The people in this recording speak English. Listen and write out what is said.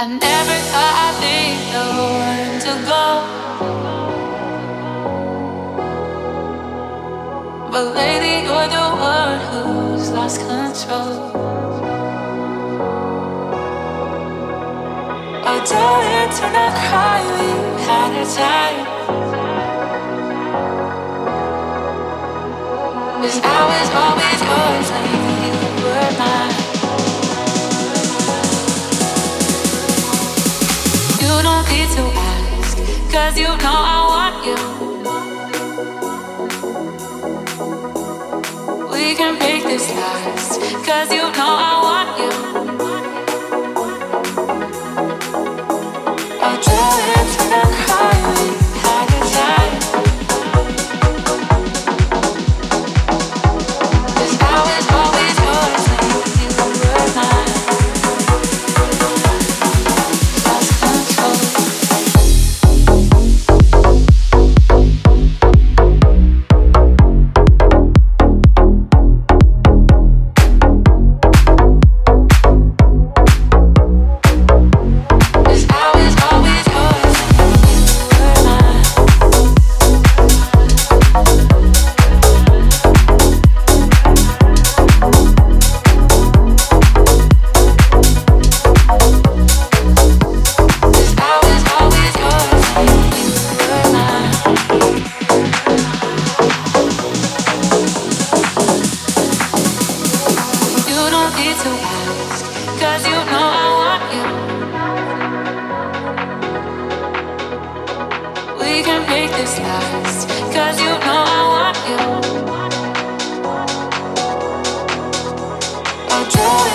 I never thought I'd be the one to go. But lately you're the one who's lost control. Oh, darling, do not cry, we had a time. Cause I was always yours, like you were mine. Don't need to ask, cause you know I want you. We can make this last, cause you know I I'll try.